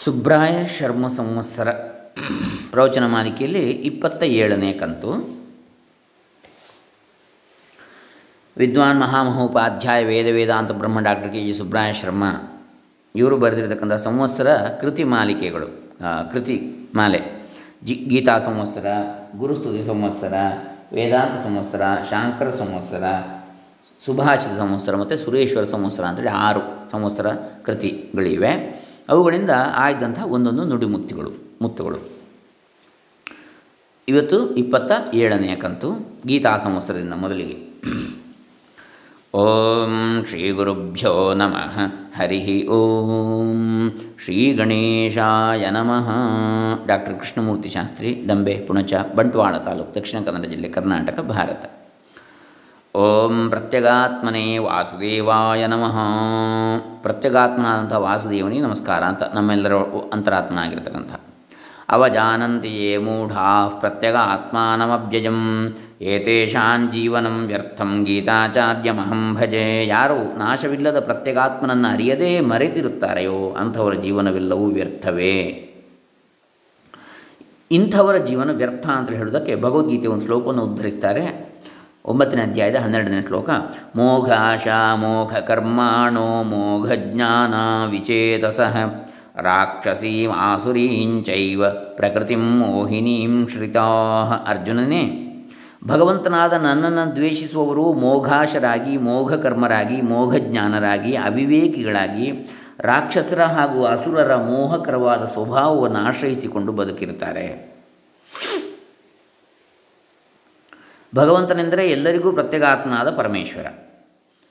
ಸುಬ್ರಾಯ ಶರ್ಮ ಸಂವತ್ಸರ ಪ್ರವಚನ ಮಾಲಿಕೆಯಲ್ಲಿ ಇಪ್ಪತ್ತ ಏಳನೇ ಕಂತು. ವಿದ್ವಾನ್ ಮಹಾಮಹೋಪಾಧ್ಯಾಯ ವೇದ ವೇದಾಂತ ಬ್ರಹ್ಮ doctor K G Subraya Sharma, ಇವರು ಬರೆದಿರತಕ್ಕಂಥ ಸಂವತ್ಸರ ಕೃತಿ ಮಾಲಿಕೆಗಳು ಕೃತಿ ಮಾಲೆ. ಜಿ, ಗೀತಾ ಸಂವತ್ಸರ, ಗುರುಸ್ತುತಿ ಸಂವತ್ಸರ, ವೇದಾಂತ ಸಂವತ್ಸರ, ಶಾಂಕರ ಸಂವತ್ಸರ, ಸುಭಾಷಿತ ಸಂವತ್ಸರ ಮತ್ತು ಸುರೇಶ್ವರ ಸಂವತ್ಸರ ಅಂತೇಳಿ ಆರು ಸಂವತ್ಸರ ಕೃತಿಗಳಿವೆ. ಅವುಗಳಿಂದ ಆಯ್ದಂಥ ಒಂದೊಂದು ನುಡಿಮುಕ್ತಿಗಳು ಮುತ್ತುಗಳು ಇವತ್ತು ಇಪ್ಪತ್ತ ಏಳನೆಯ ಕಂತು, ಗೀತಾ ಸಂವತ್ಸರದಿಂದ ಮೊದಲಿಗೆ. ಓಂ ಶ್ರೀ ಗುರುಭ್ಯೋ ನಮಃ. ಹರಿ ಓಂ ಶ್ರೀ ಗಣೇಶಾಯ ನಮಃ. ಡಾಕ್ಟರ್ ಕೃಷ್ಣಮೂರ್ತಿ ಶಾಸ್ತ್ರಿ, ದಂಬೆ, ಪುಣಚ, ಬಂಟ್ವಾಳ ತಾಲೂಕು, ದಕ್ಷಿಣ ಕನ್ನಡ ಜಿಲ್ಲೆ, ಕರ್ನಾಟಕ, ಭಾರತ. ಓಂ ಪ್ರತ್ಯಗಾತ್ಮನೇ ವಾಸುದೇವಾಯ ನಮಃ. ಪ್ರತ್ಯಗಾತ್ಮನಾದಂಥ ವಾಸುದೇವನಿಗೆ ನಮಸ್ಕಾರ ಅಂತ ನಮ್ಮೆಲ್ಲರ ಅಂತರಾತ್ಮನ ಆಗಿರ್ತಕ್ಕಂಥ ಅವಜಾನಂತಿ ಪ್ರತ್ಯಗ ಮೂಢಾ ಏತೇಷಾನ್ ಏತೇಷಾಂ ಜೀವನಂ ವ್ಯರ್ಥಂ ಗೀತಾಚಾರ್ಯಮಹಂ ಭಜೆ. ಯಾರು ನಾಶವಿಲ್ಲದ ಪ್ರತ್ಯಗಾತ್ಮನನ್ನು ಅರಿಯದೇ ಮರೆತಿರುತ್ತಾರೆಯೋ ಅಂಥವರ ಜೀವನವೆಲ್ಲವೂ ವ್ಯರ್ಥವೇ. ಇಂಥವರ ಜೀವನ ವ್ಯರ್ಥ ಅಂತ ಹೇಳೋದಕ್ಕೆ ಭಗವದ್ಗೀತೆ ಒಂದು ಶ್ಲೋಕವನ್ನು ಉದ್ಧರಿಸ್ತಾರೆ. ಒಂಬತ್ತನೇ ಅಧ್ಯಾಯದ ಹನ್ನೆರಡನೇ ಶ್ಲೋಕ. ಮೋಘಾಶಾ ಮೋಘ ಕರ್ಮಾಣೋ ಮೋಘ ಜ್ಞಾನ ವಿಚೇತಸ ರಾಕ್ಷಸೀಂ ಆಸುರೀಂಚೈವ ಪ್ರಕೃತಿಂ ಮೋಹಿನೀಂ ಶ್ರಿತಾ. ಅರ್ಜುನನೇ, ಭಗವಂತನಾದ ನನ್ನನ್ನು ದ್ವೇಷಿಸುವವರು ಮೋಘಾಶರಾಗಿ, ಮೋಘಕರ್ಮರಾಗಿ, ಮೋಘಜ್ಞಾನರಾಗಿ, ಅವಿವೇಕಿಗಳಾಗಿ, ರಾಕ್ಷಸರ ಹಾಗೂ ಅಸುರರ ಮೋಹಕರವಾದ ಸ್ವಭಾವವನ್ನು ಆಶ್ರಯಿಸಿಕೊಂಡು ಬದುಕಿರುತ್ತಾರೆ. ಭಗವಂತನೆಂದರೆ ಎಲ್ಲರಿಗೂ ಪ್ರತ್ಯೇಗಾತ್ಮನಾದ ಪರಮೇಶ್ವರ.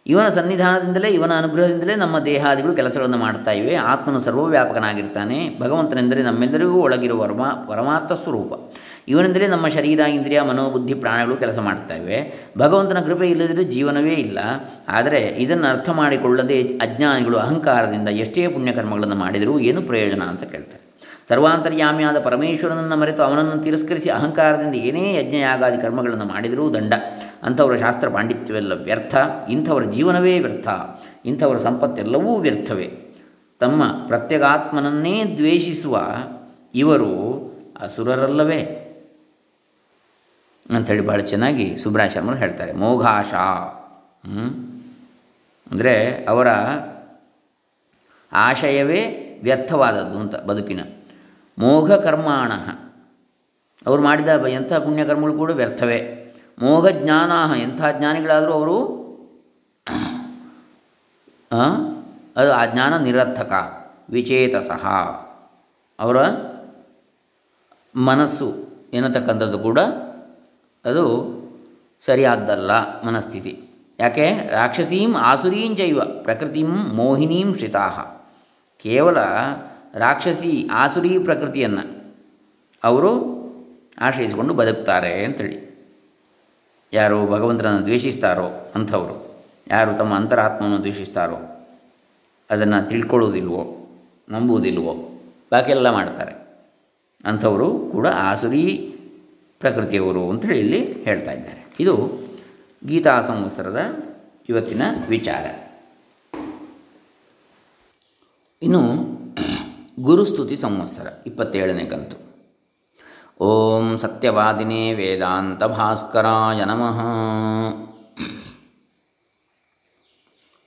ಇವನ ಸನ್ನಿಧಾನದಿಂದಲೇ, ಇವನ ಅನುಗ್ರಹದಿಂದಲೇ ನಮ್ಮ ದೇಹಾದಿಗಳು ಕೆಲಸಗಳನ್ನು ಮಾಡ್ತಾ ಇವೆ. ಆತ್ಮನು ಸರ್ವವ್ಯಾಪಕನಾಗಿರ್ತಾನೆ. ಭಗವಂತನೆಂದರೆ ನಮ್ಮೆಲ್ಲರಿಗೂ ಒಳಗಿರುವ ಪರಮಾ ಪರಮಾರ್ಥ ಸ್ವರೂಪ. ಇವನೆಂದರೆ ನಮ್ಮ ಶರೀರ, ಇಂದ್ರಿಯ, ಮನೋಬುದ್ಧಿ, ಪ್ರಾಣಗಳು ಕೆಲಸ ಮಾಡ್ತಾ ಇವೆ. ಭಗವಂತನ ಕೃಪೆ ಇಲ್ಲದಿದ್ದರೆ ಜೀವನವೇ ಇಲ್ಲ. ಆದರೆ ಇದನ್ನು ಅರ್ಥ ಮಾಡಿಕೊಳ್ಳದೆ ಅಜ್ಞಾನಿಗಳು ಅಹಂಕಾರದಿಂದ ಎಷ್ಟೇ ಪುಣ್ಯಕರ್ಮಗಳನ್ನು ಮಾಡಿದರೂ ಏನು ಪ್ರಯೋಜನ ಅಂತ ಕೇಳ್ತಾರೆ. ಸರ್ವಾಂತರ್ಯಾಮಿಯಾದ ಪರಮೇಶ್ವರನನ್ನು ಮರೆತು ಅವನನ್ನು ತಿರಸ್ಕರಿಸಿ ಅಹಂಕಾರದಿಂದ ಏನೇ ಯಜ್ಞಯಾಗಾದಿ ಕರ್ಮಗಳನ್ನು ಮಾಡಿದರೂ ದಂಡ. ಅಂಥವರ ಶಾಸ್ತ್ರ ಪಾಂಡಿತ್ಯವೆಲ್ಲ ವ್ಯರ್ಥ. ಇಂಥವರ ಜೀವನವೇ ವ್ಯರ್ಥ. ಇಂಥವರ ಸಂಪತ್ತೆಲ್ಲವೂ ವ್ಯರ್ಥವೇ. ತಮ್ಮ ಪ್ರತ್ಯಗಾತ್ಮನನ್ನೇ ದ್ವೇಷಿಸುವ ಇವರು ಅಸುರರಲ್ಲವೇ? ಅಂಥೇಳಿ ಭಾಳ ಚೆನ್ನಾಗಿ ಸುಬ್ರಾಯ ಶರ್ಮರು ಹೇಳ್ತಾರೆ. ಮೋಘಾಶ. ಅಂದರೆ ಅವರ ಆಶಯವೇ ವ್ಯರ್ಥವಾದದ್ದು ಅಂತ ಬದುಕಿನ. ಮೋಘ ಕರ್ಮಾಣ ಅವರು ಮಾಡಿದ ಎಂಥ ಪುಣ್ಯಕರ್ಮಗಳು ಕೂಡ ವ್ಯರ್ಥವೇ. ಮೋಘ ಜ್ಞಾನ ಎಂಥ ಜ್ಞಾನಿಗಳಾದರೂ ಅವರು ಅದು ಆ ಜ್ಞಾನ ನಿರರ್ಥಕ, ವಿಚೇತಸಃ. ಅವರ ಮನಸ್ಸು ಎನ್ನತಕ್ಕಂಥದ್ದು ಕೂಡ ಅದು ಸರಿಯಾದ್ದಲ್ಲ ಮನಸ್ಥಿತಿ. ಯಾಕೆ? ರಾಕ್ಷಸೀಂ ಆಸುರೀಂ ಚೈವ ಪ್ರಕೃತಿಂ ಮೋಹಿನೀಂ ಶ್ರಿತಾ ಕೇವಲ ರಾಕ್ಷಸಿ ಆಸುರಿ ಪ್ರಕೃತಿಯನ್ನು ಅವರು ಆಶ್ರಯಿಸಿಕೊಂಡು ಬದುಕ್ತಾರೆ ಅಂಥೇಳಿ ಯಾರು ಭಗವಂತನನ್ನು ದ್ವೇಷಿಸ್ತಾರೋ ಅಂಥವರು, ಯಾರು ತಮ್ಮ ಅಂತರಾತ್ಮವನ್ನು ದ್ವೇಷಿಸ್ತಾರೋ ಅದನ್ನು ತಿಳ್ಕೊಳ್ಳೋದಿಲ್ವೋ, ನಂಬುವುದಿಲ್ವೋ, ಬಾಕಿಯೆಲ್ಲ ಮಾಡ್ತಾರೆ. ಅಂಥವರು ಕೂಡ ಆಸುರಿ ಪ್ರಕೃತಿಯವರು ಅಂಥೇಳಿ ಇಲ್ಲಿ ಹೇಳ್ತಾ ಇದ್ದಾರೆ. ಇದು ಗೀತಾ ಸಂವತ್ಸರದ ಇವತ್ತಿನ ವಿಚಾರ. ಇನ್ನು ಗುರುಸ್ತುತಿ ಸಂವತ್ಸರ, ಇಪ್ಪತ್ತೇಳನೇ ಕಂತು. ಓಂ ಸತ್ಯವಾದಿನೇ ವೇದಾಂತ ಭಾಸ್ಕರಾಯ ನಮಃ.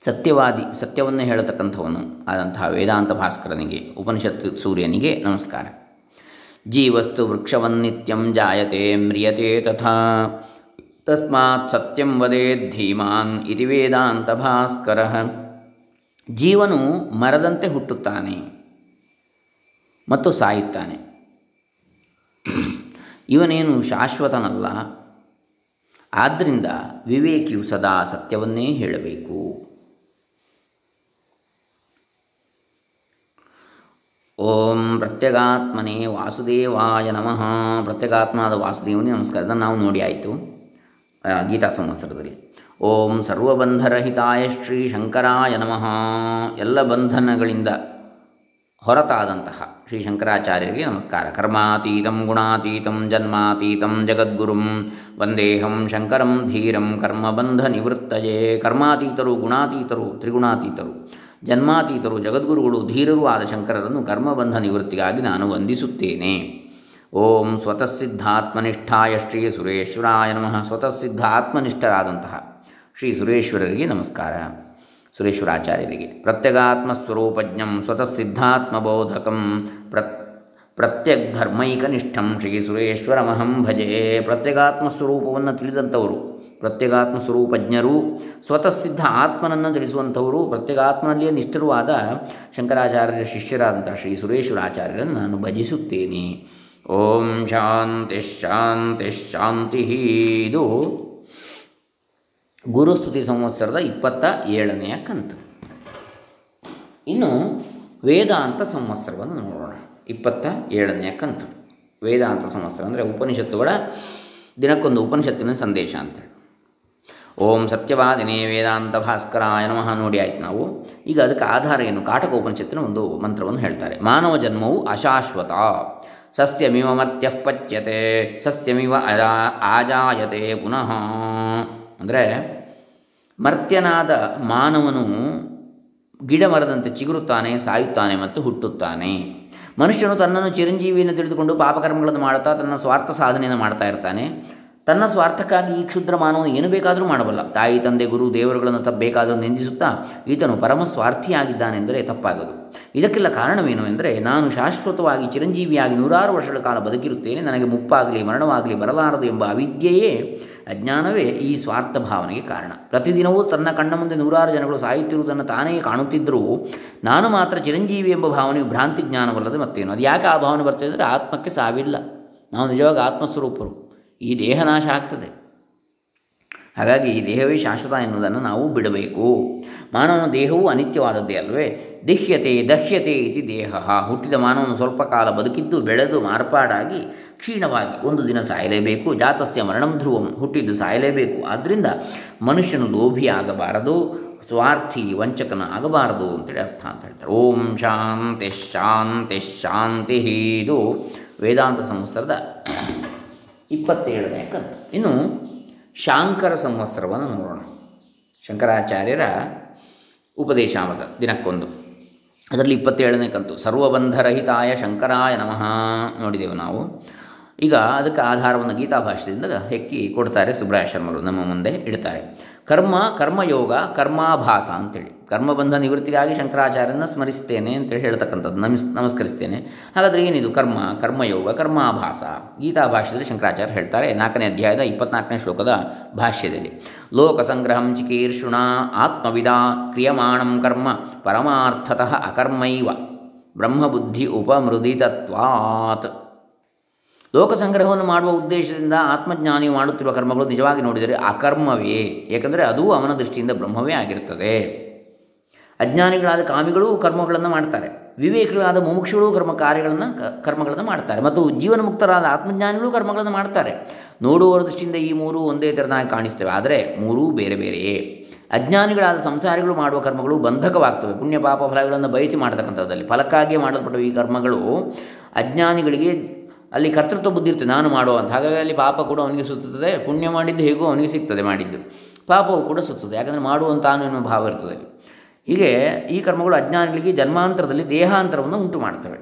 ಸತ್ಯವಾದಿ, ಸತ್ಯವನ್ನು ಹೇಳತಕ್ಕಂಥವನು ಆದಂತಹ ವೇದಾಂತ ಭಾಸ್ಕರನಿಗೆ, ಉಪನಿಷತ್ ಸೂರ್ಯನಿಗೆ ನಮಸ್ಕಾರ. ಜೀವಸ್ತು ವೃಕ್ಷವನ್ನಿತ್ಯಂ ಜಾಯತೆ ಮ್ರಿಯತೆ ತಥಾ. ತಸ್ಮಾತ್ ಸತ್ಯಂ ವದೇದ್ ಧೀಮಾನ್ ಇತಿ ವೇದಾಂತ ಭಾಸ್ಕರ. ಜೀವನು ಮರದಂತೆ ಹುಟ್ಟುತ್ತಾನೆ. ಮತ್ತು ಸಾಯುತ್ತಾನೆ. ಇವನೇನು ಶಾಶ್ವತನಲ್ಲ? ಆದ್ದರಿಂದ ವಿವೇಕಿಯು ಸದಾ ಸತ್ಯವನ್ನೇ ಹೇಳಬೇಕು. ಓಂ ಪ್ರತ್ಯಗಾತ್ಮನೇ ವಾಸುದೇವಾಯ ನಮಃ. ಪ್ರತ್ಯಗಾತ್ಮನಾದ ವಾಸುದೇವನಿಗೆ ನಮಸ್ಕಾರ. ಇದನ್ನು ನಾವು ನೋಡಿ ಆಯಿತು. ಗೀತಾ ಸಂವತ್ಸರದಲ್ಲಿ. ಓಂ ಸರ್ವಬಂಧರಹಿತಾಯ ಶ್ರೀ ಶಂಕರಾಯ ನಮಃ. ಎಲ್ಲ ಬಂಧನಗಳಿಂದ ಹೊರತಾದಂತಹ ಶ್ರೀ ಶಂಕರಾಚಾರ್ಯರಿಗೆ ನಮಸ್ಕಾರ. ಕರ್ಮಾತೀತಂ, ಗುಣಾತೀತಂ, ಜನ್ಮಾತೀತಂ, ಜಗದ್ಗುರುಂ, ವಂದೇಹಂ, ಶಂಕರಂ, ಧೀರಂ, ಕರ್ಮಬಂಧ ನಿವೃತ್ತಯೇ ಕರ್ಮಾತೀತರು, ಗುಣಾತೀತರು, ತ್ರಿಗುಣಾತೀತರು, ಜನ್ಮಾತೀತರು, ಜಗದ್ಗುರುಗಳು, ಧೀರರೂ ಆದ ಶಂಕರರನ್ನು ಕರ್ಮಬಂಧ ನಿವೃತ್ತಿಗಾಗಿ ನಾನು ವಂದಿಸುತ್ತೇನೆ. ಓಂ ಸ್ವತಃಸಿದ್ಧಾತ್ಮನಿಷ್ಠಾಯ ಶ್ರೀ ಸುರೇಶ್ವರಾಯ ನಮಃ. ಸ್ವತಃ ಸಿದ್ಧ ಆತ್ಮನಿಷ್ಠರಾದಂತಹ ಶ್ರೀ ಸುರೇಶ್ವರರಿಗೆ ನಮಸ್ಕಾರ. ಸುರೇಶ್ವರಾಚಾರ್ಯರಿಗೆ. ಪ್ರತ್ಯಗಾತ್ಮಸ್ವರೂಪಜ್ಞಂ ಸ್ವತಃ ಸಿದ್ಧಾತ್ಮಬೋಧಕಂ ಪ್ರ, ಪ್ರತ್ಯಗ್ಧರ್ಮೈಕನಿಷ್ಠಂ ಶ್ರೀ ಸುರೇಶ್ವರಮಹಂ ಭಜೆ. ಪ್ರತ್ಯಗಾತ್ಮ ಸ್ವರೂಪವನ್ನು ತಿಳಿದಂಥವರು. ಪ್ರತ್ಯಗಾತ್ಮ ಸ್ವರೂಪಜ್ಞರು ಸ್ವತಃ ಸಿದ್ಧ ಆತ್ಮನನ್ನು ತಿಳಿಸುವಂಥವರು. ಪ್ರತ್ಯಗಾತ್ಮನಲ್ಲಿಯೇ ನಿಷ್ಠರೂ ಆದ ಶಂಕರಾಚಾರ್ಯರ ಶಿಷ್ಯರಾದಂಥ ಶ್ರೀ ಸುರೇಶ್ವರಾಚಾರ್ಯರನ್ನು ನಾನು ಭಜಿಸುತ್ತೇನೆ. ಓಂ ಶಾಂತಿ ಶಾಂತಿ ಶಾಂತಿ ಇದು ಗುರುಸ್ತುತಿ ಸಂವತ್ಸರದ ಇಪ್ಪತ್ತ ಏಳನೆಯ ಕಂತು. ಇನ್ನು ವೇದಾಂತ ಸಂವತ್ಸರವನ್ನು ನೋಡೋಣ. ಇಪ್ಪತ್ತ ಏಳನೆಯ ಕಂತು. ವೇದಾಂತ ಸಂವತ್ಸರ ಅಂದರೆ ಉಪನಿಷತ್ತುಗಳ ದಿನಕ್ಕೊಂದು ಉಪನಿಷತ್ತಿನ ಸಂದೇಶ ಅಂತೇಳಿ. ಓಂ ಸತ್ಯವಾದಿನೇ ವೇದಾಂತ ಭಾಸ್ಕರಾಯ ನಮಃ ನೋಡಿ ಆಯ್ತು ನಾವು. ಈಗ ಅದಕ್ಕೆ ಆಧಾರ ಏನು? ಕಾಟಕ ಉಪನಿಷತ್ತಿನ ಒಂದು ಮಂತ್ರವನ್ನು ಹೇಳ್ತಾರೆ. ಮಾನವ ಜನ್ಮವು ಅಶಾಶ್ವತ. ಸಸ್ಯಮಿವ ಮರ್ತ್ಯ ಪಚ್ಯತೆ. ಸಸ್ಯಮಿವ ಅಜಾ ಆಜಾಯತೆ ಪುನಃ. ಅಂದರೆ ಮರ್ತ್ಯನಾದ ಮಾನವನು ಗಿಡ ಮರದಂತೆ ಚಿಗುರುತ್ತಾನೆ, ಸಾಯುತ್ತಾನೆ ಮತ್ತು ಹುಟ್ಟುತ್ತಾನೆ. ಮನುಷ್ಯನು ತನ್ನನ್ನು ಚಿರಂಜೀವಿಯನ್ನು ತಿಳಿದುಕೊಂಡು ಪಾಪಕರ್ಮಗಳನ್ನು ಮಾಡುತ್ತಾ ತನ್ನ ಸ್ವಾರ್ಥ ಸಾಧನೆಯನ್ನು ಮಾಡ್ತಾ ಇರ್ತಾನೆ. ತನ್ನ ಸ್ವಾರ್ಥಕ್ಕಾಗಿ ಈ ಕ್ಷುದ್ರ ಮಾನವನು ಏನು ಬೇಕಾದರೂ ಮಾಡಬಲ್ಲ. ತಾಯಿ, ತಂದೆ, ಗುರು, ದೇವರುಗಳನ್ನು ತಪ್ಪಬೇಕಾದರೂ ನಿಂದಿಸುತ್ತಾ ಈತನು ಪರಮ ಸ್ವಾರ್ಥಿಯಾಗಿದ್ದಾನೆಂದರೆ ತಪ್ಪಾಗದು. ಇದಕ್ಕೆಲ್ಲ ಕಾರಣವೇನು ಎಂದರೆ ನಾನು ಶಾಶ್ವತವಾಗಿ ಚಿರಂಜೀವಿಯಾಗಿ ನೂರಾರು ವರ್ಷಗಳ ಕಾಲ ಬದುಕಿರುತ್ತೇನೆ. ನನಗೆ ಮುಪ್ಪಾಗಲಿ, ಮರಣವಾಗಲಿ, ಬರಲಾರದು ಎಂಬ ಅವಿದ್ಯೆಯೇ ಅಜ್ಞಾನವೇ ಈ ಸ್ವಾರ್ಥ ಭಾವನೆಗೆ ಕಾರಣ. ಪ್ರತಿದಿನವೂ ತನ್ನ ಕಣ್ಣ ಮುಂದೆ ನೂರಾರು ಜನಗಳು ಸಾಯುತ್ತಿರುವುದನ್ನು ತಾನೇ ಕಾಣುತ್ತಿದ್ದರೂ ನಾನು ಮಾತ್ರ ಚಿರಂಜೀವಿ ಎಂಬ ಭಾವನೆಯು ಭ್ರಾಂತಿ ಜ್ಞಾನವಲ್ಲದೆ ಮತ್ತೇನು? ಅದು ಯಾಕೆ ಆ ಭಾವನೆ ಬರ್ತದೆ ಅಂದರೆ ಆತ್ಮಕ್ಕೆ ಸಾವಿಲ್ಲ. ನಾವು ನಿಜವಾಗಿ ಆತ್ಮಸ್ವರೂಪರು. ಈ ದೇಹ ನಾಶ ಆಗ್ತದೆ. ಹಾಗಾಗಿ ಈ ದೇಹವೇ ಶಾಶ್ವತ ಎನ್ನುವುದನ್ನು ನಾವು ಬಿಡಬೇಕು. ಮಾನವನ ದೇಹವು ಅನಿತ್ಯವಾದದ್ದೇ ಅಲ್ವೇ? ದಿಹ್ಯತೆ ದಹ್ಯತೆ ಇತಿ ದೇಹ. ಹುಟ್ಟಿದ ಮಾನವನು ಸ್ವಲ್ಪ ಕಾಲ ಬದುಕಿದ್ದು, ಬೆಳೆದು ಮಾರ್ಪಾಡಾಗಿ ಕ್ಷೀಣವಾಗಿ ಒಂದು ದಿನ ಸಾಯಲೇಬೇಕು, ಜಾತಸ್ಯ ಮರಣಂ ಧ್ರುವಂ, ಹುಟ್ಟಿದ್ದು ಸಾಯಲೇಬೇಕು. ಆದ್ದರಿಂದ ಮನುಷ್ಯನು ಲೋಭಿ ಆಗಬಾರದು, ಸ್ವಾರ್ಥಿ ವಂಚಕನ ಆಗಬಾರದು ಅಂತೇಳಿ ಅರ್ಥ ಅಂತ ಹೇಳ್ತಾರೆ. ಓಂ ಶಾಂತಿ ಶಾಂತಿ ಶಾಂತಿ ಇದು ವೇದಾಂತ ಸಂವತ್ಸರದ ಇಪ್ಪತ್ತೇಳನೇ ಕಂತು. ಇನ್ನು ಶಾಂಕರ ಸಂವತ್ಸರವನ್ನು ನೋಡೋಣ. ಶಂಕರಾಚಾರ್ಯರ ಉಪದೇಶಾಮೃತ ದಿನಕ್ಕೊಂದು. ಅದರಲ್ಲಿ ಇಪ್ಪತ್ತೇಳನೇ ಕಂತು. ಸರ್ವಬಂಧರಹಿತಾಯ ಶಂಕರಾಯ ನಮಃ. ನೋಡಿದೆವು ನಾವು. ಈಗ ಅದಕ್ಕೆ ಆಧಾರವನ್ನು ಗೀತಾಭಾಷ್ಯದಿಂದ ಹೆಕ್ಕಿ ಕೊಡ್ತಾರೆ ಸುಬ್ರಾಯ ಶರ್ಮರು, ನಮ್ಮ ಮುಂದೆ ಇಡ್ತಾರೆ. ಕರ್ಮ, ಕರ್ಮಯೋಗ, ಕರ್ಮಾಭಾಸ ಅಂತೇಳಿ. ಕರ್ಮಬಂಧ ನಿವೃತ್ತಿಗಾಗಿ ಶಂಕರಾಚಾರ್ಯನ ಸ್ಮರಿಸ್ತೇನೆ ಅಂತೇಳಿ ಹೇಳ್ತಕ್ಕಂಥದ್ದು, ನಮಿಸ್, ನಮಸ್ಕರಿಸ್ತೇನೆ. ಹಾಗಾದರೆ ಏನಿದು ಕರ್ಮ, ಕರ್ಮಯೋಗ, ಕರ್ಮಾಭಾಸ? ಗೀತಾಭಾಷ್ಯದಲ್ಲಿ ಶಂಕರಾಚಾರ್ಯ ಹೇಳ್ತಾರೆ ನಾಲ್ಕನೇ ಅಧ್ಯಾಯದ ಇಪ್ಪತ್ನಾಲ್ಕನೇ ಶ್ಲೋಕದ ಭಾಷ್ಯದಲ್ಲಿ. ಲೋಕಸಂಗ್ರಹಂ ಚಿಕೀರ್ಷುಣ ಆತ್ಮವಿದ ಕ್ರಿಯಮಾಣಂ ಕರ್ಮ ಪರಮಾರ್ಥತಃ ಅಕರ್ಮೈವ. ಬ್ರಹ್ಮಬುದ್ಧಿ ಉಪಮೃದಿತತ್ವಾತ್. ಲೋಕಸಂಗ್ರಹವನ್ನು ಮಾಡುವ ಉದ್ದೇಶದಿಂದ ಆತ್ಮಜ್ಞಾನಿಯು ಮಾಡುತ್ತಿರುವ ಕರ್ಮಗಳು ನಿಜವಾಗಿ ನೋಡಿದರೆ ಅಕರ್ಮವೇ. ಏಕೆಂದರೆ ಅದು ಅವನ ದೃಷ್ಟಿಯಿಂದ ಬ್ರಹ್ಮವೇ ಆಗಿರುತ್ತದೆ. ಅಜ್ಞಾನಿಗಳಾದ ಕಾಮಿಗಳು ಕರ್ಮಗಳನ್ನು ಮಾಡ್ತಾರೆ. ವಿವೇಕಗಳಾದ ಮುಮುಕ್ಷುಗಳು ಕರ್ಮ ಕಾರ್ಯಗಳನ್ನು ಕರ್ಮಗಳನ್ನು ಮಾಡ್ತಾರೆ. ಮತ್ತು ಜೀವನ ಮುಕ್ತರಾದ ಆತ್ಮಜ್ಞಾನಿಗಳು ಕರ್ಮಗಳನ್ನು ಮಾಡ್ತಾರೆ. ನೋಡುವವರ ದೃಷ್ಟಿಯಿಂದ ಈ ಮೂರು ಒಂದೇ ತೆರನಾಗಿ ಕಾಣಿಸ್ತವೆ. ಆದರೆ ಮೂರೂ ಬೇರೆ ಬೇರೆಯೇ. ಅಜ್ಞಾನಿಗಳಾದ ಸಂಸಾರಿಗಳು ಮಾಡುವ ಕರ್ಮಗಳು ಬಂಧಕವಾಗ್ತವೆ. ಪುಣ್ಯ ಪಾಪ ಫಲಗಳನ್ನು ಬಯಸಿ ಮಾಡತಕ್ಕಂಥದ್ದಲ್ಲಿ ಫಲಕ್ಕಾಗಿಯೇ ಮಾಡಲ್ಪಟ್ಟ ಈ ಕರ್ಮಗಳು ಅಜ್ಞಾನಿಗಳಿಗೆ ಅಲ್ಲಿ ಕರ್ತೃತ್ವ ಬುದ್ಧಿ ಇರ್ತದೆ ನಾನು ಮಾಡುವಂಥ ಹಾಗಾಗಿ ಅಲ್ಲಿ ಪಾಪ ಕೂಡ ಅವನಿಗೆ ಸುತ್ತುತ್ತದೆ, ಪುಣ್ಯ ಮಾಡಿದ್ದು ಹೇಗೂ ಅವನಿಗೆ ಸಿಗ್ತದೆ ಮಾಡಿದ್ದು. ಪಾಪವು ಕೂಡ ಸುತ್ತದೆ ಯಾಕಂದರೆ ಮಾಡುವಂತ ಅನ್ನೋ ಭಾವ ಇರ್ತದೆ ಹೀಗೆ ಈ ಕರ್ಮಗಳು ಅಜ್ಞಾನಿಗಳಿಗೆ ಜನ್ಮಾಂತರದಲ್ಲಿ ದೇಹಾಂತರವನ್ನು ಉಂಟು ಮಾಡ್ತವೆ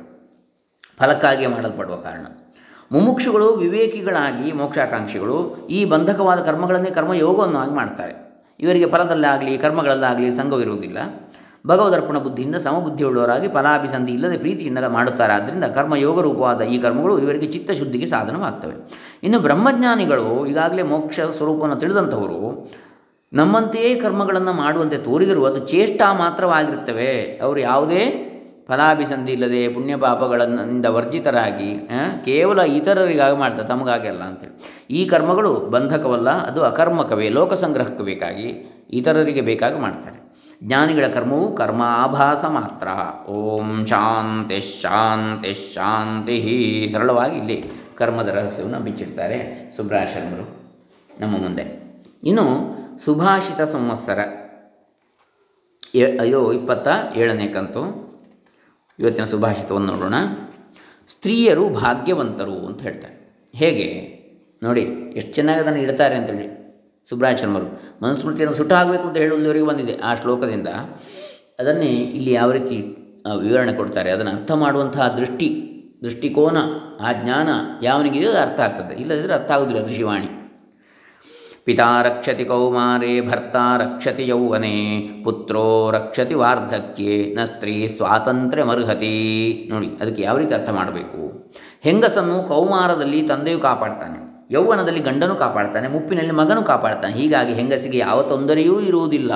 ಫಲಕ್ಕಾಗಿಯೇ ಮಾಡಲ್ಪಡುವ ಕಾರಣ. ಮುಮುಕ್ಷುಗಳು, ವಿವೇಕಿಗಳಾಗಿ ಮೋಕ್ಷಾಕಾಂಕ್ಷಿಗಳು ಈ ಬಂಧಕವಾದ ಕರ್ಮಗಳನ್ನೇ ಕರ್ಮಯೋಗವನ್ನಾಗಿ ಮಾಡ್ತಾರೆ. ಇವರಿಗೆ ಫಲದಲ್ಲಾಗಲಿ, ಕರ್ಮಗಳಲ್ಲಾಗಲಿ ಸಂಘವಿರುವುದಿಲ್ಲ ಭಗವದರ್ಪಣ ಬುದ್ಧಿಯಿಂದ ಸಮಬುದ್ಧಿಯುಳ್ಳವರಾಗಿ ಫಲಾಭಿಸಂಧಿ ಇಲ್ಲದೆ ಪ್ರೀತಿಯಿಂದ ಮಾಡುತ್ತಾರೆ ಆದ್ದರಿಂದ ಕರ್ಮಯೋಗ ರೂಪವಾದ ಈ ಕರ್ಮಗಳು ಇವರಿಗೆ ಚಿತ್ತಶುದ್ಧಿಗೆ ಸಾಧನವಾಗ್ತವೆ. ಇನ್ನು ಬ್ರಹ್ಮಜ್ಞಾನಿಗಳು ಈಗಾಗಲೇ ಮೋಕ್ಷ ಸ್ವರೂಪವನ್ನು ತಿಳಿದಂಥವರು, ನಮ್ಮಂತೆಯೇ ಕರ್ಮಗಳನ್ನು ಮಾಡುವಂತೆ ತೋರಿದರೂ ಅದು ಚೇಷ್ಟಾ ಮಾತ್ರವಾಗಿರುತ್ತವೆ. ಅವರು ಯಾವುದೇ ಫಲಾಭಿಸಂಧಿ ಇಲ್ಲದೆ ಪುಣ್ಯ ವರ್ಜಿತರಾಗಿ ಕೇವಲ ಇತರರಿಗಾಗಿ ಮಾಡ್ತಾರೆ, ತಮಗಾಗಿ ಅಲ್ಲ ಅಂತೇಳಿ. ಈ ಕರ್ಮಗಳು ಬಂಧಕವಲ್ಲ, ಅದು ಅಕರ್ಮಕವೇ, ಲೋಕಸಂಗ್ರಹಕ್ಕೆ ಬೇಕಾಗಿ ಇತರರಿಗೆ ಬೇಕಾಗಿ ಮಾಡ್ತಾರೆ. ಜ್ಞಾನಿಗಳ ಕರ್ಮವು ಕರ್ಮಾಭಾಸ ಮಾತ್ರ. ಓಂ ಶಾಂತಿ ಶಾಂತಿ ಶಾಂತಿ. ಸರಳವಾಗಿ ಇಲ್ಲಿ ಕರ್ಮದ ರಹಸ್ಯವನ್ನು ಬಿಚ್ಚಿಡ್ತಾರೆ ಸುಬ್ರಾಶರ್ಮರು ನಮ್ಮ ಮುಂದೆ. ಇನ್ನು ಸುಭಾಷಿತ ಸಂವತ್ಸರ ಅಯ್ಯೋ ಇಪ್ಪತ್ತ ಏಳನೇ ಕಂತು. ಇವತ್ತಿನ ಸುಭಾಷಿತವನ್ನು ನೋಡೋಣ. ಸ್ತ್ರೀಯರು ಭಾಗ್ಯವಂತರು ಅಂತ ಹೇಳ್ತಾರೆ. ಹೇಗೆ? ನೋಡಿ, ಎಷ್ಟು ಚೆನ್ನಾಗಿ ಅದನ್ನು ಇಡ್ತಾರೆ ಅಂತೇಳಿ. ಸುಬ್ರಾಯ ಶರ್ಮರು ಮನುಸ್ಮೃತಿಯನ್ನು ಸುಟ್ಟಾಗಬೇಕು ಅಂತ ಹೇಳುವವರಿಗೆ ಬಂದಿದೆ. ಆ ಶ್ಲೋಕದಿಂದ ಅದನ್ನೇ ಇಲ್ಲಿ ಯಾವ ರೀತಿ ವಿವರಣೆ ಕೊಡ್ತಾರೆ, ಅದನ್ನು ಅರ್ಥ ಮಾಡುವಂತಹ ದೃಷ್ಟಿ, ದೃಷ್ಟಿಕೋನ, ಆ ಜ್ಞಾನ ಯಾವನಿಗಿದೆಯೋ ಅದು ಅರ್ಥ ಆಗ್ತದೆ, ಇಲ್ಲದಿದ್ದರೆ ಅರ್ಥ ಆಗುವುದಿಲ್ಲ ಋಷಿವಾಣಿ ಪಿತಾ ರಕ್ಷತಿ ಕೌಮಾರೇ ಭರ್ತಾ ರಕ್ಷತಿ ಯೌವನೆ, ಪುತ್ರೋ ರಕ್ಷತಿ ವಾರ್ಧಕ್ಯೆ, ನ ಸ್ತ್ರೀ ಸ್ವಾತಂತ್ರ್ಯಮರ್ಹತಿ ನೋಡಿ, ಅದಕ್ಕೆ ಯಾವ ರೀತಿ ಅರ್ಥ ಮಾಡಬೇಕು? ಹೆಂಗಸನ್ನು ಕೌಮಾರದಲ್ಲಿ ತಂದೆಯು ಕಾಪಾಡ್ತಾನೆ. ಯೌವನದಲ್ಲಿ ಗಂಡನು ಕಾಪಾಡ್ತಾನೆ, ಮುಪ್ಪಿನಲ್ಲಿ ಮಗನು ಕಾಪಾಡ್ತಾನೆ. ಹೀಗಾಗಿ ಹೆಂಗಸಿಗೆ ಯಾವ ತೊಂದರೆಯೂ ಇರುವುದಿಲ್ಲ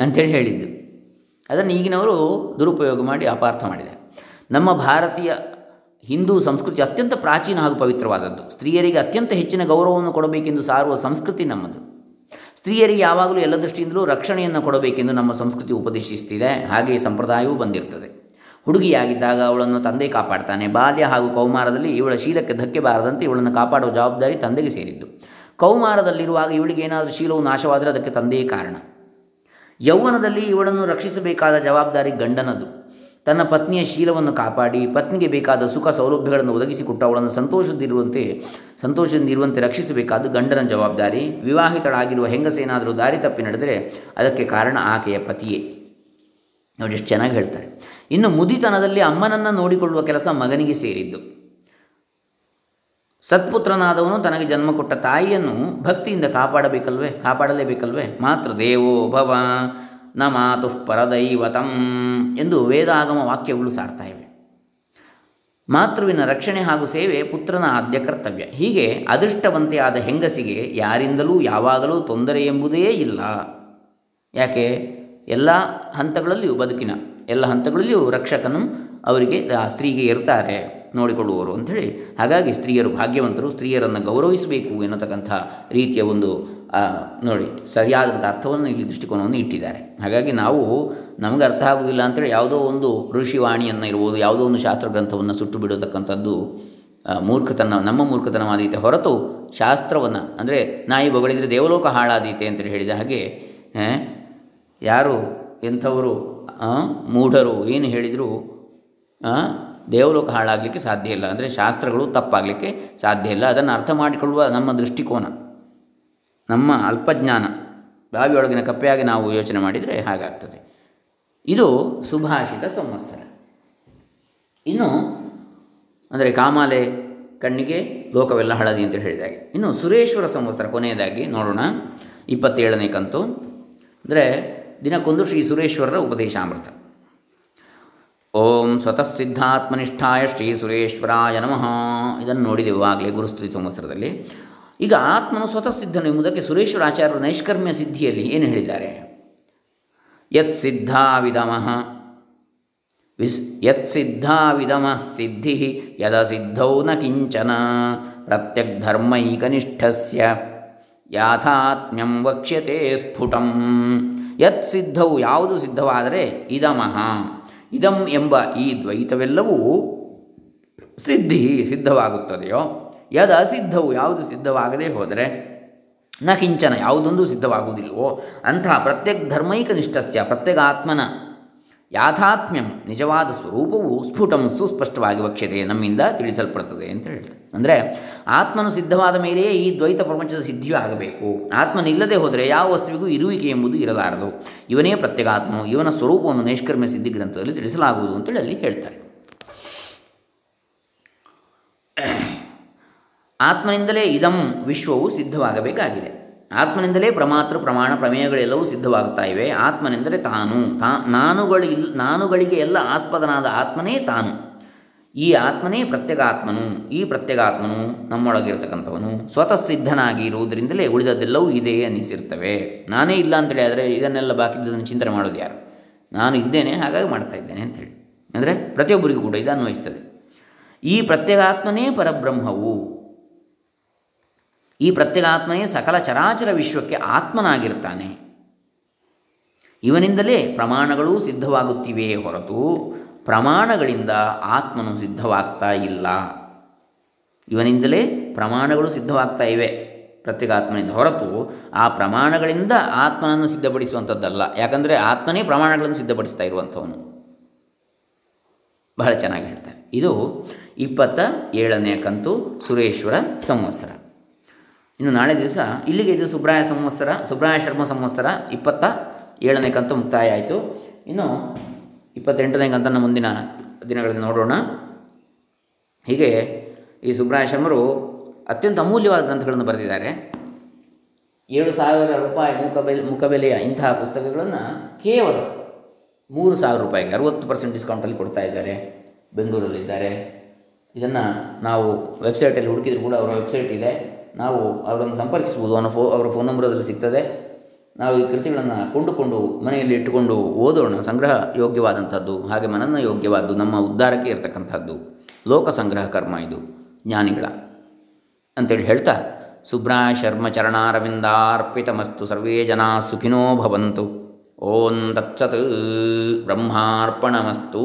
ಅಂತೇಳಿ ಹೇಳಿದ್ದು. ಅದನ್ನು ಈಗಿನವರು ದುರುಪಯೋಗ ಮಾಡಿ ಅಪಾರ್ಥ ಮಾಡಿದೆ ನಮ್ಮ ಭಾರತೀಯ ಹಿಂದೂ ಸಂಸ್ಕೃತಿ ಅತ್ಯಂತ ಪ್ರಾಚೀನ ಹಾಗೂ ಪವಿತ್ರವಾದದ್ದು. ಸ್ತ್ರೀಯರಿಗೆ ಅತ್ಯಂತ ಹೆಚ್ಚಿನ ಗೌರವವನ್ನು ಕೊಡಬೇಕೆಂದು ಸಾರುವ ಸಂಸ್ಕೃತಿ ನಮ್ಮದು. ಸ್ತ್ರೀಯರಿಗೆ ಯಾವಾಗಲೂ ಎಲ್ಲ ದೃಷ್ಟಿಯಿಂದಲೂ ರಕ್ಷಣೆಯನ್ನು ಕೊಡಬೇಕೆಂದು ನಮ್ಮ ಸಂಸ್ಕೃತಿ ಉಪದೇಶಿಸ್ತಿದೆ. ಹಾಗೆಯೇ ಸಂಪ್ರದಾಯವೂ ಬಂದಿರ್ತದೆ. ಹುಡುಗಿಯಾಗಿದ್ದಾಗ ಅವಳನ್ನು ತಂದೆ ಕಾಪಾಡ್ತಾನೆ. ಬಾಲ್ಯ ಹಾಗೂ ಕೌಮಾರದಲ್ಲಿ ಇವಳ ಶೀಲಕ್ಕೆ ಧಕ್ಕೆ ಬಾರದಂತೆ ಇವಳನ್ನು ಕಾಪಾಡುವ ಜವಾಬ್ದಾರಿ ತಂದೆಗೆ ಸೇರಿದ್ದು. ಕೌಮಾರದಲ್ಲಿರುವಾಗ ಇವಳಿಗೆ ಏನಾದರೂ ಶೀಲವು ನಾಶವಾದರೆ ಅದಕ್ಕೆ ತಂದೆಯೇ ಕಾರಣ. ಯೌವನದಲ್ಲಿ ಇವಳನ್ನು ರಕ್ಷಿಸಬೇಕಾದ ಜವಾಬ್ದಾರಿ ಗಂಡನದು. ತನ್ನ ಪತ್ನಿಯ ಶೀಲವನ್ನು ಕಾಪಾಡಿ ಪತ್ನಿಗೆ ಬೇಕಾದ ಸುಖ ಸೌಲಭ್ಯಗಳನ್ನು ಒದಗಿಸಿಕೊಟ್ಟು ಅವಳನ್ನು ಸಂತೋಷದಿರುವಂತೆ ಸಂತೋಷದಿಂದ ಇರುವಂತೆ ರಕ್ಷಿಸಬೇಕಾದ ಗಂಡನ ಜವಾಬ್ದಾರಿ. ವಿವಾಹಿತಳಾಗಿರುವ ಹೆಂಗಸೇನಾದರೂ ದಾರಿ ತಪ್ಪಿ ನಡೆದರೆ ಅದಕ್ಕೆ ಕಾರಣ ಆಕೆಯ ಪತಿಯೇ. ನೋಡಿ, ಎಷ್ಟು ಚೆನ್ನಾಗಿ ಹೇಳ್ತಾರೆ. ಇನ್ನು ಮುದಿತನದಲ್ಲಿ ಅಮ್ಮನನ್ನು ನೋಡಿಕೊಳ್ಳುವ ಕೆಲಸ ಮಗನಿಗೆ ಸೇರಿದ್ದು. ಸತ್ಪುತ್ರನಾದವನು ತನಗೆ ಜನ್ಮ ಕೊಟ್ಟ ತಾಯಿಯನ್ನು ಭಕ್ತಿಯಿಂದ ಕಾಪಾಡಬೇಕಲ್ವೇ? ಕಾಪಾಡಲೇಬೇಕಲ್ವೇ? ಮಾತೃ ದೇವೋ ಭವ ನ ಮಾತು ಪರದೈವತಂ ಎಂದು ವೇದಾಗಮ ವಾಕ್ಯಗಳು ಸಾರ್ತಾ ಇವೆ. ಮಾತೃವಿನ ರಕ್ಷಣೆ ಹಾಗೂ ಸೇವೆ ಪುತ್ರನ ಆದ್ಯ ಕರ್ತವ್ಯ. ಹೀಗೆ ಅದೃಷ್ಟವಂತೆಯಾದ ಹೆಂಗಸಿಗೆ ಯಾರಿಂದಲೂ ಯಾವಾಗಲೂ ತೊಂದರೆ ಎಂಬುದೇ ಇಲ್ಲ. ಯಾಕೆ? ಎಲ್ಲ ಹಂತಗಳಲ್ಲಿಯೂ ಬದುಕಿನ ಎಲ್ಲ ಹಂತಗಳಲ್ಲಿಯೂ ರಕ್ಷಕನು ಅವರಿಗೆ, ಆ ಸ್ತ್ರೀಗೆ ಇರ್ತಾರೆ ನೋಡಿಕೊಳ್ಳುವರು ಅಂಥೇಳಿ. ಹಾಗಾಗಿ ಸ್ತ್ರೀಯರು ಭಾಗ್ಯವಂತರು, ಸ್ತ್ರೀಯರನ್ನು ಗೌರವಿಸಬೇಕು ಎನ್ನತಕ್ಕಂಥ ರೀತಿಯ ಒಂದು ನೋಡಿ, ಸರಿಯಾದಂಥ ಅರ್ಥವನ್ನು ಇಲ್ಲಿ ದೃಷ್ಟಿಕೋನವನ್ನು ಇಟ್ಟಿದ್ದಾರೆ. ಹಾಗಾಗಿ ನಾವು, ನಮಗೆ ಅರ್ಥ ಆಗುವುದಿಲ್ಲ ಅಂತೇಳಿ ಯಾವುದೋ ಒಂದು ಋಷಿವಾಣಿಯನ್ನು ಇರ್ಬೋದು, ಯಾವುದೋ ಒಂದು ಶಾಸ್ತ್ರ ಗ್ರಂಥವನ್ನು ಸುಟ್ಟು ಬಿಡತಕ್ಕಂಥದ್ದು ಮೂರ್ಖತನ, ನಮ್ಮ ಮೂರ್ಖತನವಾದೀತೆ ಹೊರತು ಶಾಸ್ತ್ರವನ್ನು, ಅಂದರೆ ನಾಯಿ ಬಗಳಿದರೆ ದೇವಲೋಕ ಹಾಳಾದೀತೆ ಅಂತೇಳಿ ಹೇಳಿದ ಹಾಗೆ ಯಾರು ಎಂಥವರು ಮೂಢರು ಏನು ಹೇಳಿದರೂ ದೇವಲೋಕ ಹಾಳಾಗಲಿಕ್ಕೆ ಸಾಧ್ಯ ಇಲ್ಲ. ಅಂದರೆ ಶಾಸ್ತ್ರಗಳು ತಪ್ಪಾಗಲಿಕ್ಕೆ ಸಾಧ್ಯ ಇಲ್ಲ. ಅದನ್ನು ಅರ್ಥ ಮಾಡಿಕೊಳ್ಳುವ ನಮ್ಮ ದೃಷ್ಟಿಕೋನ, ನಮ್ಮ ಅಲ್ಪಜ್ಞಾನ, ಬಾವಿಯೊಳಗಿನ ಕಪ್ಪೆಯಾಗಿ ನಾವು ಯೋಚನೆ ಮಾಡಿದರೆ ಹಾಗಾಗ್ತದೆ. ಇದು ಸುಭಾಷಿತ ಸಂವತ್ಸರ. ಇನ್ನು, ಅಂದರೆ ಕಾಮಾಲೆ ಕಣ್ಣಿಗೆ ಲೋಕವೆಲ್ಲ ಹಳದಿ ಅಂತ ಹೇಳಿದಾಗೆ ಇನ್ನು ಸುರೇಶ್ವರ ಸಂವತ್ಸರ ಕೊನೆಯದಾಗಿ ನೋಡೋಣ. ಇಪ್ಪತ್ತೇಳನೇ ಕಂತು. ಅಂದರೆ ದಿನಕ್ಕೊಂದು ಶ್ರೀ ಸುರೇಶ್ವರರ ಉಪದೇಶಾಮೃತ. ಓಂ ಸ್ವತಃ ಸಿದ್ಧಾತ್ಮನಿಷ್ಠಾಯ ಶ್ರೀ ಸುರೇಶ್ವರಾಯ ನಮಃ. ಇದನ್ನು ನೋಡಿದೆವು ಆಗಲೇ ಗುರುಸ್ತುತಿ ಸಂವತ್ಸರದಲ್ಲಿ. ಈಗ ಆತ್ಮನು ಸ್ವತಃ ಸಿದ್ಧನು ಎಂಬುದಕ್ಕೆ ಸುರೇಶ್ವರಾಚಾರ್ಯರು ನೈಷ್ಕರ್ಮ್ಯ ಸಿದ್ಧಿಯಲ್ಲಿ ಏನು ಹೇಳಿದ್ದಾರೆ? ಯತ್ ಸಿದ್ಧಾವಿದಮಃ ವಿಸ್ ಯತ್ ಸಿದ್ಧಾವಿದಮಃ ಸಿದ್ಧಿ ಯದ ಸಿದ್ಧೌ ನ ಕಿಂಚನ ಪ್ರತ್ಯಗ್ಧರ್ಮೈಕನಿಷ್ಠಸ್ಯ. ಯಾಥಾತ್ಮ್ಯಂ ವಕ್ಷ್ಯತೆ ಸ್ಫುಟಂ. ಯತ್ ಸಿದ್ಧವು ಯಾವುದು ಸಿದ್ಧವಾದರೆ ಇದಮಃ. ಇದಂ ಎಂಬ ಈ ದ್ವೈತವೆಲ್ಲವೂ ಸಿದ್ಧಿ ಸಿದ್ಧವಾಗುತ್ತದೆಯೋ? ಯದ ಅಸಿದ್ಧವು ಯಾವುದು ಸಿದ್ಧವಾಗದೇ ಹೋದರೆ? ನ ಕಿಂಚನ ಯಾವುದೊಂದು ಸಿದ್ಧವಾಗುವುದಿಲ್ಲವೋ? ಅಂತಹ ಪ್ರತ್ಯೇಕ ಧರ್ಮೈಕ ನಿಷ್ಠಸ್ಯ, ಪ್ರತ್ಯೇಕ ಆತ್ಮನ ಯಾಥಾತ್ಮ್ಯಂ ನಿಜವಾದ ಸ್ವರೂಪವು ಸ್ಫುಟಂ ಸುಸ್ಪಷ್ಟವಾಗಿ ವಕ್ಷ್ಯತೆ ನಮ್ಮಿಂದ ತಿಳಿಸಲ್ಪಡುತ್ತದೆ ಅಂತ ಹೇಳ್ತಾರೆ. ಅಂದರೆ ಆತ್ಮನು ಸಿದ್ಧವಾದ ಮೇಲೆಯೇ ಈ ದ್ವೈತ ಪ್ರಪಂಚದ ಸಿದ್ಧಿಯೂ ಆಗಬೇಕು. ಆತ್ಮನಿಲ್ಲದೆ ಹೋದರೆ ಯಾವ ವಸ್ತುವಿಗೂ ಇರುವಿಕೆ ಎಂಬುದು ಇರಲಾರದು. ಇವನೇ ಪ್ರತ್ಯೇಕಾತ್ಮನು ಇವನ ಸ್ವರೂಪವನ್ನು ನೈಷ್ಕರ್ಮ್ಯ ಸಿದ್ಧಿ ಗ್ರಂಥದಲ್ಲಿ ತಿಳಿಸಲಾಗುವುದು ಅಂತೇಳಿ ಅಲ್ಲಿ ಹೇಳ್ತಾರೆ. ಆತ್ಮನಿಂದಲೇ ಇದಂ ವಿಶ್ವವು ಸಿದ್ಧವಾಗಬೇಕಾಗಿದೆ. ಆತ್ಮನಿಂದಲೇ ಪ್ರಮಾತೃ ಪ್ರಮಾಣ ಪ್ರಮೇಯಗಳೆಲ್ಲವೂ ಸಿದ್ಧವಾಗ್ತಾ ಇವೆ. ಆತ್ಮನೆಂದರೆ ತಾನು. ತಾ, ನಾನುಗಳಿಲ್, ನಾನುಗಳಿಗೆ ಎಲ್ಲ ಆಸ್ಪದನಾದ ಆತ್ಮನೇ ತಾನು. ಈ ಆತ್ಮನೇ ಪ್ರತ್ಯಗಾತ್ಮನು. ಈ ಪ್ರತ್ಯಗಾತ್ಮನು ನಮ್ಮೊಳಗಿರ್ತಕ್ಕಂಥವನು. ಸ್ವತಃ ಸಿದ್ಧನಾಗಿ ಇರುವುದರಿಂದಲೇ ಉಳಿದದ್ದೆಲ್ಲವೂ ಇದೆ ಅನ್ನಿಸಿರ್ತವೆ. ನಾನೇ ಇಲ್ಲ ಅಂತೇಳಿ ಆದರೆ ಇದನ್ನೆಲ್ಲ ಬಾಕಿದ್ದನ್ನು ಚಿಂತನೆ ಮಾಡೋದು ಯಾರು? ನಾನು ಇದ್ದೇನೆ, ಹಾಗಾಗಿ ಮಾಡ್ತಾ ಇದ್ದೇನೆ ಅಂತೇಳಿ ಅಂದರೆ ಪ್ರತಿಯೊಬ್ಬರಿಗೂ ಕೂಡ ಇದು ಅನ್ವಯಿಸ್ತದೆ. ಈ ಪ್ರತ್ಯಗಾತ್ಮನೇ ಪರಬ್ರಹ್ಮವು. ಈ ಪ್ರತ್ಯಗಾತ್ಮನೇ ಸಕಲ ಚರಾಚರ ವಿಶ್ವಕ್ಕೆ ಆತ್ಮನಾಗಿರ್ತಾನೆ. ಇವನಿಂದಲೇ ಪ್ರಮಾಣಗಳು ಸಿದ್ಧವಾಗುತ್ತಿವೆಯೇ ಹೊರತು ಪ್ರಮಾಣಗಳಿಂದ ಆತ್ಮನು ಸಿದ್ಧವಾಗ್ತಾ ಇಲ್ಲ. ಇವನಿಂದಲೇ ಪ್ರಮಾಣಗಳು ಸಿದ್ಧವಾಗ್ತಾ ಇವೆ ಪ್ರತ್ಯೇಕಾತ್ಮನಿಂದ ಹೊರತು ಆ ಪ್ರಮಾಣಗಳಿಂದ ಆತ್ಮನನ್ನು ಸಿದ್ಧಪಡಿಸುವಂಥದ್ದಲ್ಲ. ಯಾಕಂದರೆ ಆತ್ಮನೇ ಪ್ರಮಾಣಗಳನ್ನು ಸಿದ್ಧಪಡಿಸ್ತಾ ಇರುವಂಥವನು. ಬಹಳ ಚೆನ್ನಾಗಿ ಹೇಳ್ತಾರೆ ಇದು ಇಪ್ಪತ್ತ ಏಳನೆಯ ಕಂತು ಸುರೇಶ್ವರ ಸಂವತ್ಸರ. ಇನ್ನು ನಾಳೆ ದಿವಸ, ಇಲ್ಲಿಗೆ ಇದು ಸುಬ್ರಾಯ ಸಂವತ್ಸರ, ಸುಬ್ರಾಯ ಶರ್ಮ ಸಂವತ್ಸರ, ಇಪ್ಪತ್ತ ಏಳನೇ ಕಂತು ಮುಕ್ತಾಯ ಆಯಿತು. ಇನ್ನು ಇಪ್ಪತ್ತೆಂಟನೇ ಕಂತನ್ನು ಮುಂದಿನ ದಿನಗಳಲ್ಲಿ ನೋಡೋಣ. ಹೀಗೆ ಈ ಸುಬ್ರಾಯ ಶರ್ಮರು ಅತ್ಯಂತ ಅಮೂಲ್ಯವಾದ ಗ್ರಂಥಗಳನ್ನು ಬರೆದಿದ್ದಾರೆ. ಏಳು ಸಾವಿರ ರೂಪಾಯಿ ಮುಖಬೆಲೆ ಮುಖಬೆಲೆಯ ಇಂತಹ ಪುಸ್ತಕಗಳನ್ನು ಕೇವಲ ಮೂರು ಸಾವಿರ ರೂಪಾಯಿಗೆ, ಅರುವತ್ತು ಪರ್ಸೆಂಟ್ ಡಿಸ್ಕೌಂಟಲ್ಲಿ ಕೊಡ್ತಾ ಇದ್ದಾರೆ. ಬೆಂಗಳೂರಲ್ಲಿದ್ದಾರೆ. ಇದನ್ನು ನಾವು ವೆಬ್ಸೈಟಲ್ಲಿ ಹುಡುಕಿದ್ರು ಕೂಡ ಅವರ ವೆಬ್ಸೈಟ್ ಇದೆ. ನಾವು ಅವರನ್ನು ಸಂಪರ್ಕಿಸ್ಬೋದು ಅವನ ಫೋ ಅವರ ಫೋನ್ ನಂಬರದಲ್ಲಿ ಸಿಗ್ತದೆ. ನಾವು ಈ ಕೃತಿಗಳನ್ನು ಕೊಂಡುಕೊಂಡು ಮನೆಯಲ್ಲಿ ಇಟ್ಟುಕೊಂಡು ಓದೋಣ. ಸಂಗ್ರಹ ಯೋಗ್ಯವಾದಂಥದ್ದು, ಹಾಗೆ ಮನನ ಯೋಗ್ಯವಾದ್ದು, ನಮ್ಮ ಉದ್ಧಾರಕ್ಕೆ ಇರತಕ್ಕಂಥದ್ದು. ಲೋಕ ಸಂಗ್ರಹ ಕರ್ಮ ಇದು, ಜ್ಞಾನಿಗಳ. ಅಂತೇಳಿ ಹೇಳ್ತಾ ಸುಬ್ರಾ ಶರ್ಮ ಚರಣಾರವಿಂದಾರ್ಪಿತಮಸ್ತು ಸರ್ವೇ ಜನಾ ಸುಖಿನೋ ಭವಂತು. ಓಂ ತತ್ಸತ್ ಬ್ರಹ್ಮಾರ್ಪಣಮಸ್ತು.